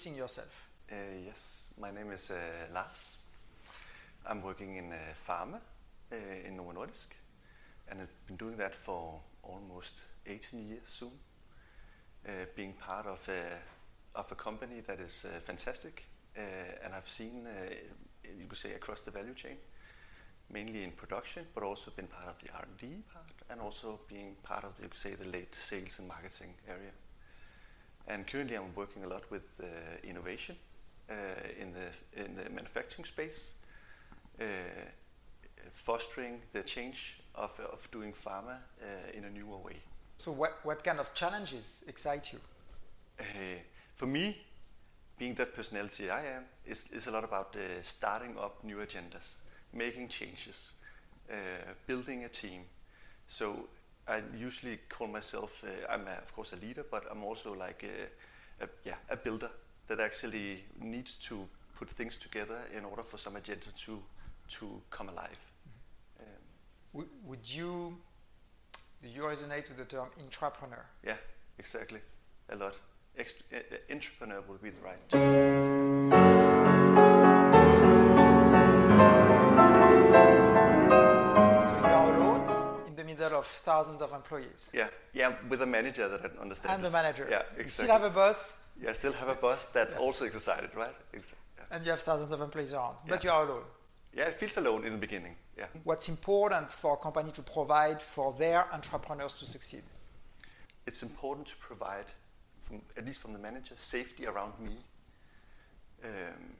introducing yourself? Uh, yes, my name is uh, Lars. I'm working in uh, pharma uh, in Novo Nordisk, and I've been doing that for almost 18 years soon. Being part of a, of a company that is fantastic, and I've seen, you could say, across the value chain, mainly in production, but also been part of the R&D part, and also being part of, the, you could say, the late sales and marketing area. And currently, I'm working a lot with uh, innovation uh, in the in the manufacturing space, uh, fostering the change of, of doing pharma uh, in a newer way. So, what, what kind of challenges excite you? Uh, for me, being that personality I am, is, is a lot about uh, starting up new agendas, making changes, uh, building a team. So I usually call myself, uh, I'm a, of course a leader, but I'm also like a, a, yeah, a builder that actually needs to put things together in order for some agenda to, to come alive. Um, Would, would you do you resonate with the term intrapreneur? yeah, exactly, a lot. Ext- uh, entrepreneur would be the right term. Of thousands of employees. Yeah, yeah, with a manager that understands. And the manager. Yeah, You exactly. still have a boss yeah, still have a boss that also is excited, right? Exa- yeah. and you have thousands of employees around, but Yeah. you are alone. yeah, it feels alone in the beginning. Yeah, What's important for a company to provide for their entrepreneurs to succeed? it's important to provide, from, at least from the manager, safety around me. Um,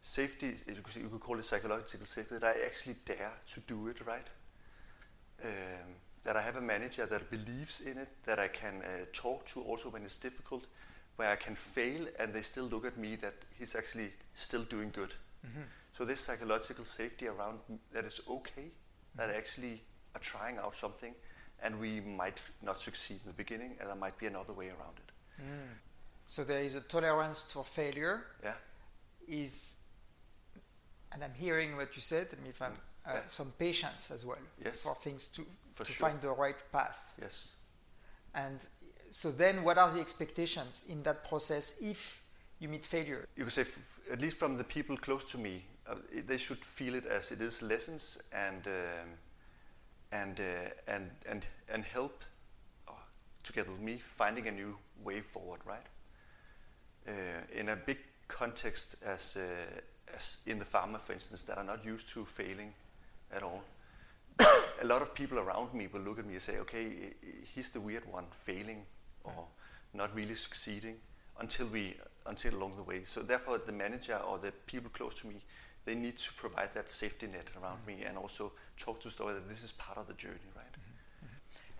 safety, you you could call it psychological safety, that I actually dare to do it, right? Um, that I have a manager that believes in it, that I can uh, talk to also when it's difficult, where I can fail and they still look at me that he's actually still doing good. Mm-hmm. So this psychological safety around that is okay, that I actually are trying out something, and we might not succeed in the beginning, and there might be another way around it. Mm. So there is a tolerance for failure. Yeah, Is, and I'm hearing what you said. Mean, if I'm, mm. Uh, some patience as well Yes. for things to For to sure. find the right path. yes. And so then, what are the expectations in that process if you meet failure? You could say, f- at least from the people close to me, uh, they should feel it as it is lessons and um, and uh, and and and help uh, together with me finding a new way forward, right? Uh, in a big context, as uh, as in the pharma, for instance, that are not used to failing at all. a lot of people around me will look at me and say, "Okay, he's the weird one, failing or not really succeeding," until we until along the way. So therefore, the manager or the people close to me, they need to provide that safety net around me and also talk to story that this is part of the journey, right?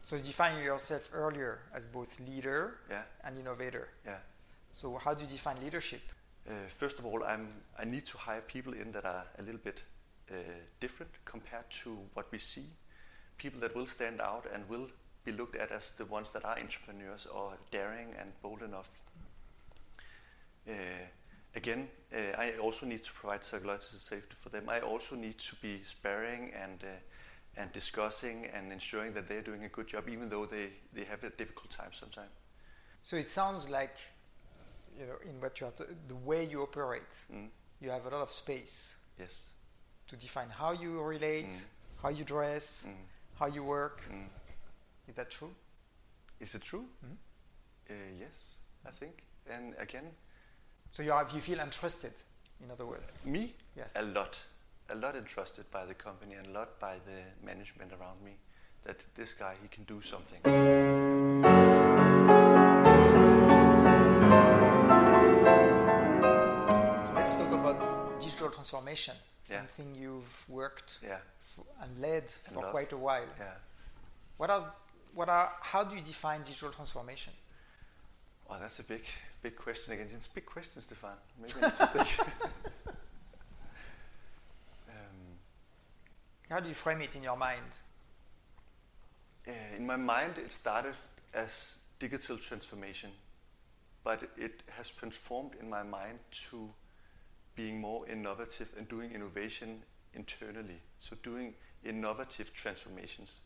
So you define yourself earlier as both leader Yeah, and innovator. yeah. So how do you define leadership? Uh, first of all, I'm, I need to hire people in that are a little bit different compared to what we see. People that will stand out and will be looked at as the ones that are entrepreneurs or daring and bold enough. Uh, again, uh, I also need to provide psychological safety for them. I also need to be sparing and uh, and discussing and ensuring that they're doing a good job, even though they, they have a difficult time sometimes. So it sounds like, you know, in what you are, t- the way you operate, Mm. you have a lot of space Yes. To define how you relate, Mm. how you dress, Mm. how you work. Mm. Is that true? Is it true? Mhm. Uh, yes, I think. And again, So you, are, you feel untrusted, in other words. me, Yes. a lot. A lot entrusted by the company and a lot by the management around me that this guy, he can do something. So let's talk about digital transformation, Yeah. something you've worked Yeah, and led And for love. quite a while. yeah. What are, what are, how do you define digital transformation? Oh, that's a big, big question again. It's a big question, Stefan. Maybe um, How do you frame it in your mind? Uh, in my mind, it started as digital transformation, but it has transformed in my mind to being more innovative and doing innovation internally. So, doing innovative transformations.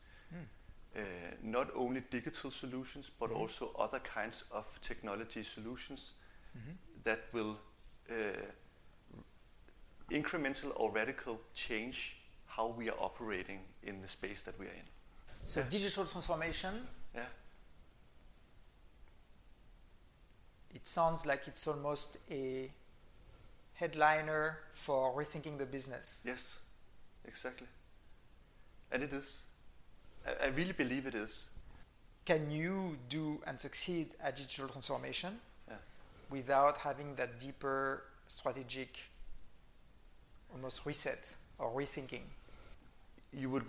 Uh, not only digital solutions, but also other kinds of technology solutions that will uh, incremental or radical change how we are operating in the space that we are in. So digital transformation, Yeah, it sounds like it's almost a headliner for rethinking the business. yes, exactly. And it is. I, really believe it is. Can you do and succeed at digital transformation Yeah. without having that deeper strategic almost reset or rethinking? You would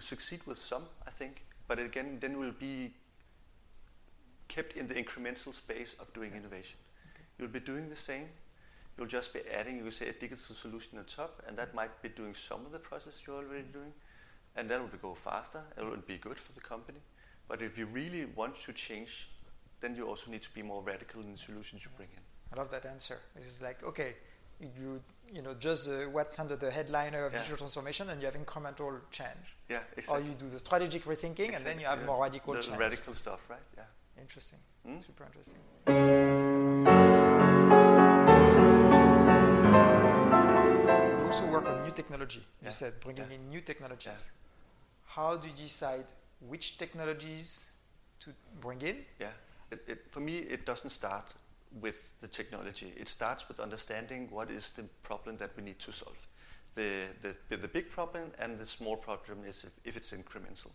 succeed with some, I think, but again, then we'll be kept in the incremental space of doing innovation. You'll be doing the same. You'll just be adding, you could say, a digital solution on top, and that might be doing some of the process you're already doing, and that will be go faster. It will be good for the company. But if you really want to change, then you also need to be more radical in the solutions you bring in. I love that answer. It's like, okay, you you know just uh, what's under the headliner of Yeah. digital transformation, and you have incremental change, Yeah, exactly. or you do the strategic rethinking, and then you have Yeah. more radical the change. radical stuff, right? Yeah. Interesting, Hmm? super interesting. Work on new technology. You Yeah. said bringing in new technologies. How do you decide which technologies to bring in? Yeah. It, it, for me, it doesn't start with the technology. It starts with understanding what is the problem that we need to solve. The, the, the big problem and the small problem is if, if it's incremental.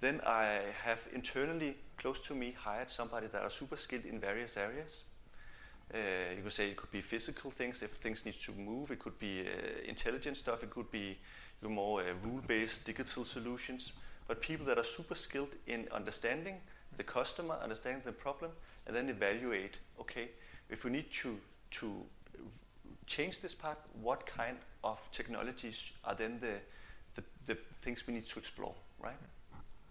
Then I have internally, close to me, hired somebody that are super skilled in various areas. Uh, you could say it could be physical things if things need to move. It could be uh, intelligent stuff. It could be more uh, rule-based digital solutions. But people that are super skilled in understanding the customer, understanding the problem, and then evaluate. Okay, if we need to to change this part, what kind of technologies are then the the, the things we need to explore, right?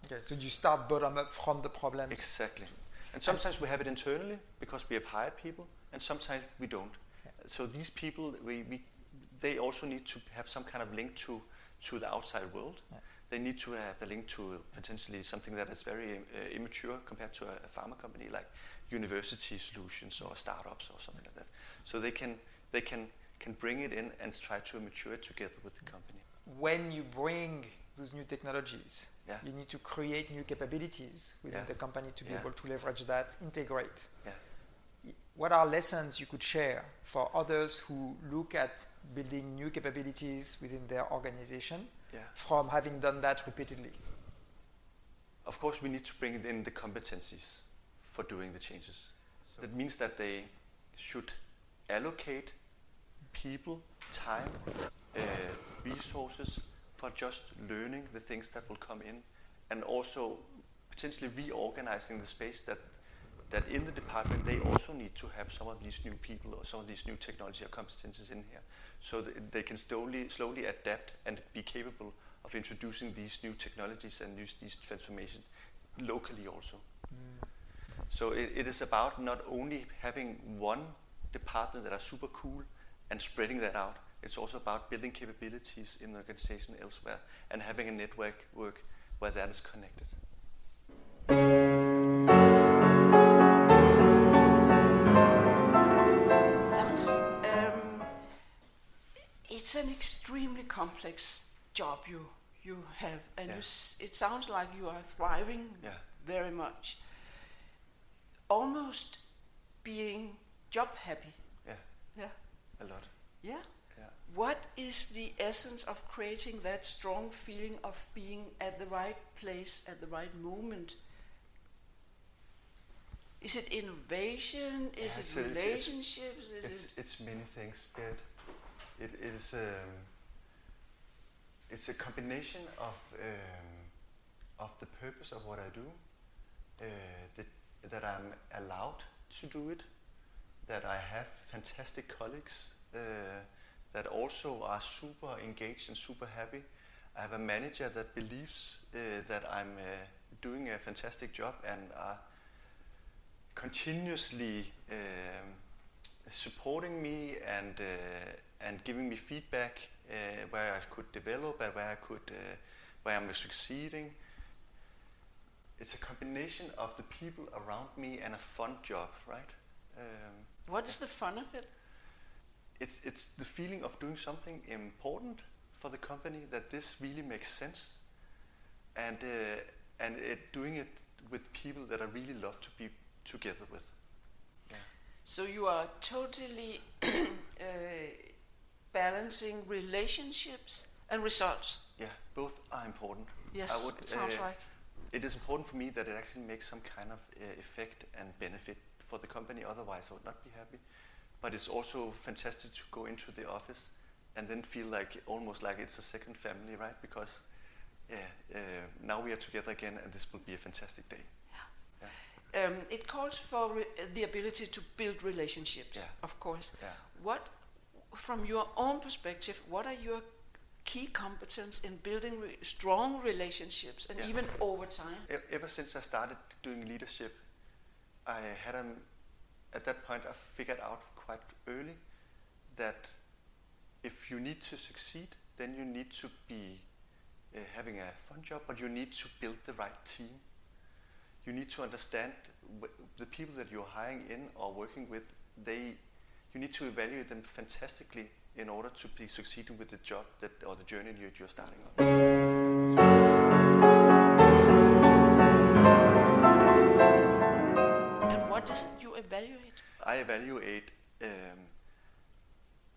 Okay, so you start bottom up from the problem. Exactly. And sometimes we have it internally because we have hired people, and sometimes we don't. So these people, we, we, they also need to have some kind of link to, to the outside world. Yeah. They need to have a link to potentially something that is very uh, immature compared to a, a pharma company like university solutions or startups or something like that. So they can they can can bring it in and try to mature it together with the company. When you bring those new technologies, Yeah. you need to create new capabilities within Yeah. the company to be Yeah. able to leverage that, integrate. Yeah. What are lessons you could share for others who look at building new capabilities within their organization Yeah. from having done that repeatedly? Of course, we need to bring in the competencies for doing the changes. So that means that they should allocate people, time, uh, resources for just learning the things that will come in, and also potentially reorganizing the space that that in the department they also need to have some of these new people or some of these new technology or competences in here, so that they can slowly slowly adapt and be capable of introducing these new technologies and use these transformations locally also. Mm. So it, it is about not only having one department that are super cool and spreading that out. It's also about building capabilities in the organization elsewhere and having a network work where that is connected. Lars, um, it's an extremely complex job you you have, and Yeah. you s- it sounds like you are thriving Yeah. very much. Almost being job happy. Yeah, Yeah. a lot. Yeah. What is the essence of creating that strong feeling of being at the right place at the right moment? Is it innovation? Is Yeah, it a- it's- it's- relationships? Is It's, it it's many things, but it is um, it's a combination of um, of the purpose of what I do, uh, that, that I'm allowed to do it, that I have fantastic colleagues uh, that also are super engaged and super happy. I have a manager that believes uh, that I'm uh, doing a fantastic job and are continuously um, supporting me and uh, and giving me feedback uh, where I could develop and where I could uh, where I'm succeeding. It's a combination of the people around me and a fun job, right? Um, what What is the fun of it? It's it's the feeling of doing something important for the company that this really makes sense, and uh, and it, doing it with people that I really love to be together with. Yeah. So you are totally uh, balancing relationships and results. Yeah, both are important. Yes, it sounds uh, like. It is important for me that it actually makes some kind of uh, effect and benefit for the company. Otherwise, I would not be happy. But it's also fantastic to go into the office and then feel like almost like it's a second family, right? Because yeah, uh, now we are together again, and this will be a fantastic day. Yeah. Um, it calls for re- the ability to build relationships, Yeah. of course. Yeah. What, from your own perspective, what are your key competence in building re- strong relationships and Yeah. even over time? E- Ever since I started doing leadership, I had a, at that point I figured out quite early that if you need to succeed, then you need to be uh, having a fun job, but you need to build the right team. You need to understand the people that you're hiring in or working with. They, you need to evaluate them fantastically in order to be succeeding with the job that or the journey you, you're starting on. I evaluate um,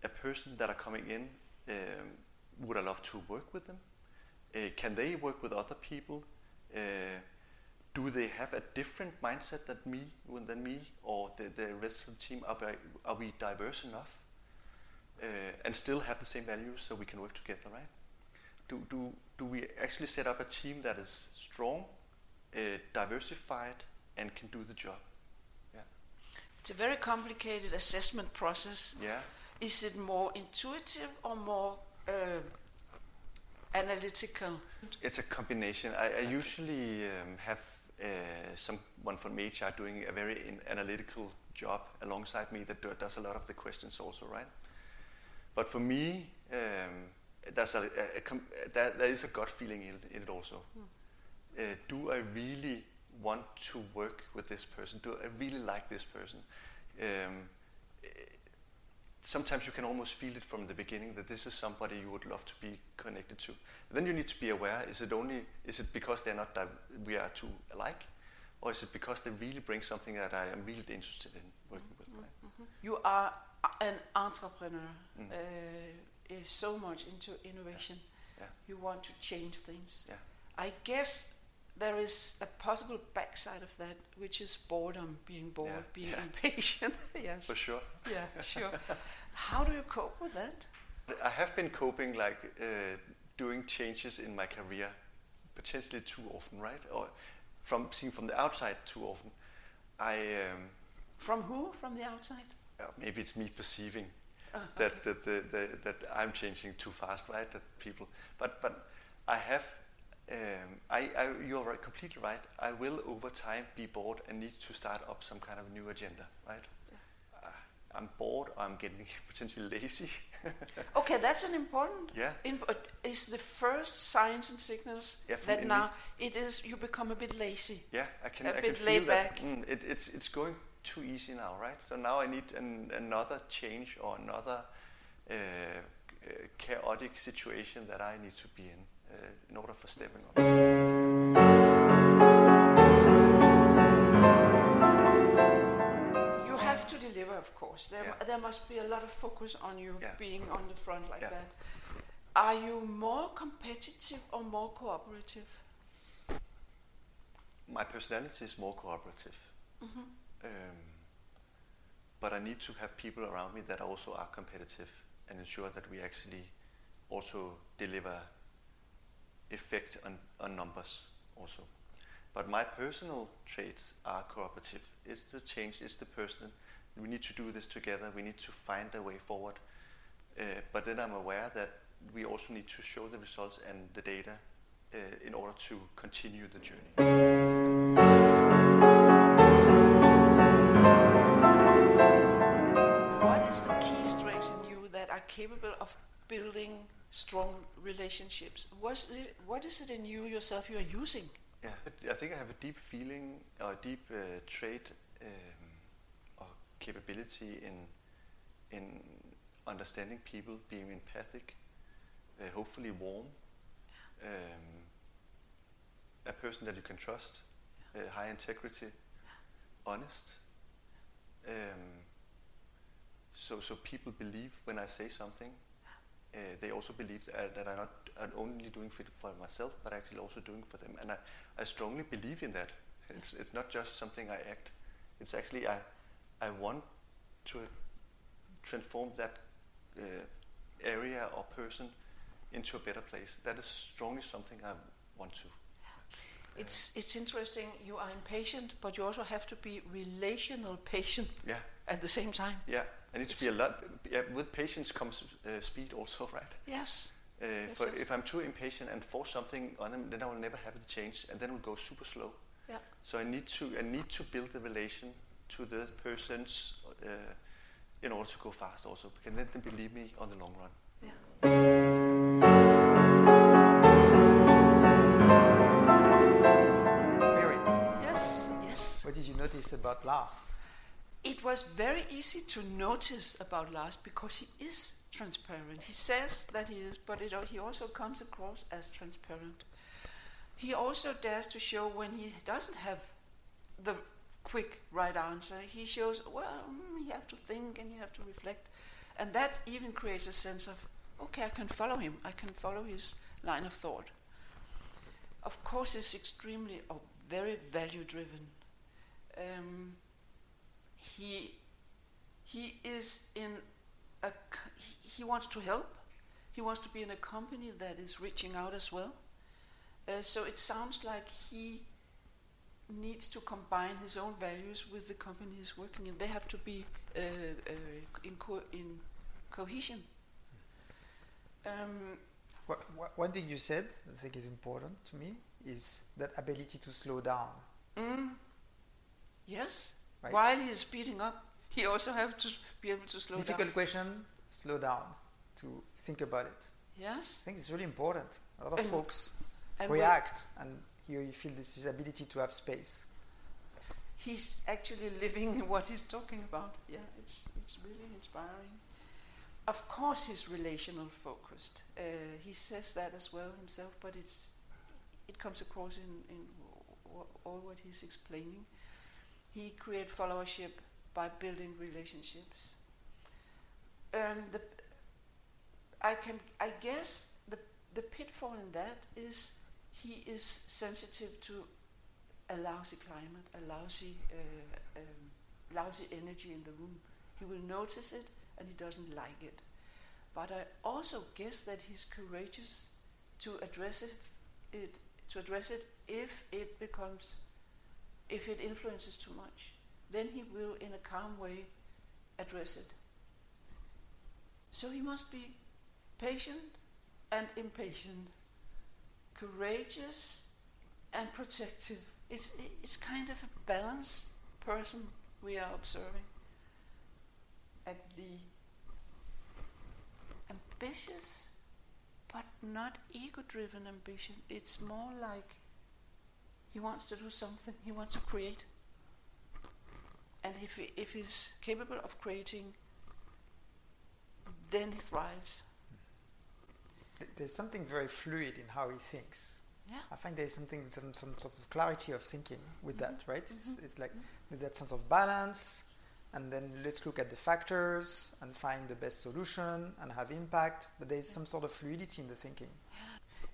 a person that are coming in. Um, would I love to work with them? Uh, can they work with other people? Uh, do they have a different mindset than me, than me, or the, the rest of the team? Are we, are we diverse enough, uh, and still have the same values so we can work together, right? Do do do we actually set up a team that is strong, uh, diversified, and can do the job? It's a very complicated assessment process. Yeah. Is it more intuitive or more uh, analytical? It's a combination. I, I usually um, have uh, someone from HR doing a very in analytical job alongside me that does a lot of the questions also, right? But for me, um, there's a, a, a com- there, there is a gut feeling in, in it also. Uh, do I really want to work with this person? Do I really like this person? Um, sometimes you can almost feel it from the beginning that this is somebody you would love to be connected to. Then you need to be aware: is it only is it because they're not di- we are too alike, or is it because they really bring something that I am really interested in working with? Right? You are an entrepreneur. Mm. Uh, is so much into innovation. Yeah. You want to change things. Yeah. I guess there is a possible backside of that, which is boredom, being bored, Yeah, being yeah. impatient. yes. For sure. Yeah, sure. How do you cope with that? I have been coping like uh, doing changes in my career potentially too often, right? Or from seen from the outside too often. I um, From who? From the outside? uh, maybe it's me perceiving Ah, that, okay. that, the, the, that I'm changing too fast, right? That people, but but I have. Um, I, I, you're right, completely right. I will over time be bored and need to start up some kind of new agenda, right? Uh, I'm bored. I'm getting potentially lazy. Okay, that's an important Yeah. input. Is the first signs and signals Yeah, that now it is you become a bit lazy. Yeah, I can. A I can bit feel laid that. back. Mm, it, it's it's going too easy now, right? So now I need an, another change or another uh, chaotic situation that I need to be in in order for stepping on. You have to deliver, of course. There, Yeah. there must be a lot of focus on you Yeah. being on the front like Yeah. that. Are you more competitive or more cooperative? My personality is more cooperative, um, but I need to have people around me that also are competitive and ensure that we actually also deliver effect on, on numbers also. But my personal traits are cooperative. It's the change, it's the person. We need to do this together. We need to find a way forward. Uh, but then I'm aware that we also need to show the results and the data uh, in order to continue the journey. Relationships? It, what is it in you yourself you are using? Yeah, I think I have a deep feeling or a deep uh, trait um, or capability in in understanding people, being empathic, uh, hopefully warm, um, a person that you can trust, uh, high integrity, honest. Um, so so people believe when I say something. Uh, they also believe that, that I'm not I'm only doing it for myself, but actually also doing for them. And I, I strongly believe in that. It's, it's not just something I act. It's actually I, I want to transform that uh, area or person into a better place. That is strongly something I want to. It's it's interesting. You are impatient, but you also have to be relational patient. Yeah. At the same time. Yeah, I need to be a lot. Yeah, with patience comes uh, speed, also, right? Yes. Uh, yes, yes. If I'm too impatient and force something on them, then I will never have the change, and then it will go super slow. Yeah. So I need to I need to build a relation to the persons uh, in order to go fast, also, because then them believe me on the long run. Yeah. Merit. Yes. Yes. What did you notice about Lars? It was very easy to notice about Lars because he is transparent. He says that he is, but it, he also comes across as transparent. He also dares to show when he doesn't have the quick right answer. He shows, well, mm, you have to think and you have to reflect. And that even creates a sense of, okay, I can follow him. I can follow his line of thought. Of course, he's extremely or very value driven um, he he is in a he wants to help. He wants to be in a company that is reaching out as well. Uh, so it sounds like he needs to combine his own values with the company he's working in. They have to be uh, uh, in, co- in cohesion. Um, one thing you said, I think is important to me, is that ability to slow down. Mm, Yes. Right. While he's speeding up, he also have to be able to slow Difficult down. Difficult question, slow down to think about it. Yes. I think it's really important. A lot of and, folks and react, and here you feel this is ability to have space. He's actually living what he's talking about. Yeah, it's it's really inspiring. Of course, he's relational focused. Uh, he says that as well himself, but it's it comes across in, in all what he's explaining he create followership by building relationships. Um, the, I can, I guess, the the pitfall in that is he is sensitive to a lousy climate, a lousy, uh, um, lousy energy in the room. He will notice it and he doesn't like it. But I also guess that he's courageous to address it, it to address it if it becomes if it influences too much, then he will, in a calm way, address it. So he must be patient and impatient, courageous and protective. It's, it's kind of a balanced person we are observing. At the ambitious, but not ego driven ambition. It's more like he wants to do something. He wants to create. And if, he, if he's capable of creating, then he thrives. There's something very fluid in how he thinks. Yeah. I find there's something, some, some sort of clarity of thinking with mm-hmm. that, right? It's, mm-hmm. it's like mm-hmm. that sense of balance, and then let's look at the factors and find the best solution and have impact. But there's some sort of fluidity in the thinking. Yeah.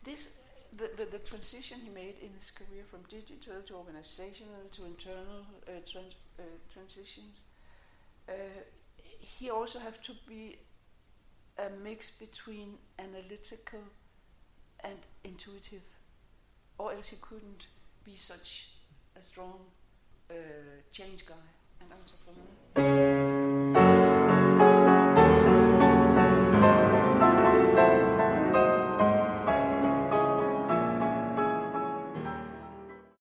This the, the, transition he made in his career from digital to organizational to internal uh, trans, uh, transitions, uh, he also has to be a mix between analytical and intuitive, or else he couldn't be such a strong uh, change guy and entrepreneur.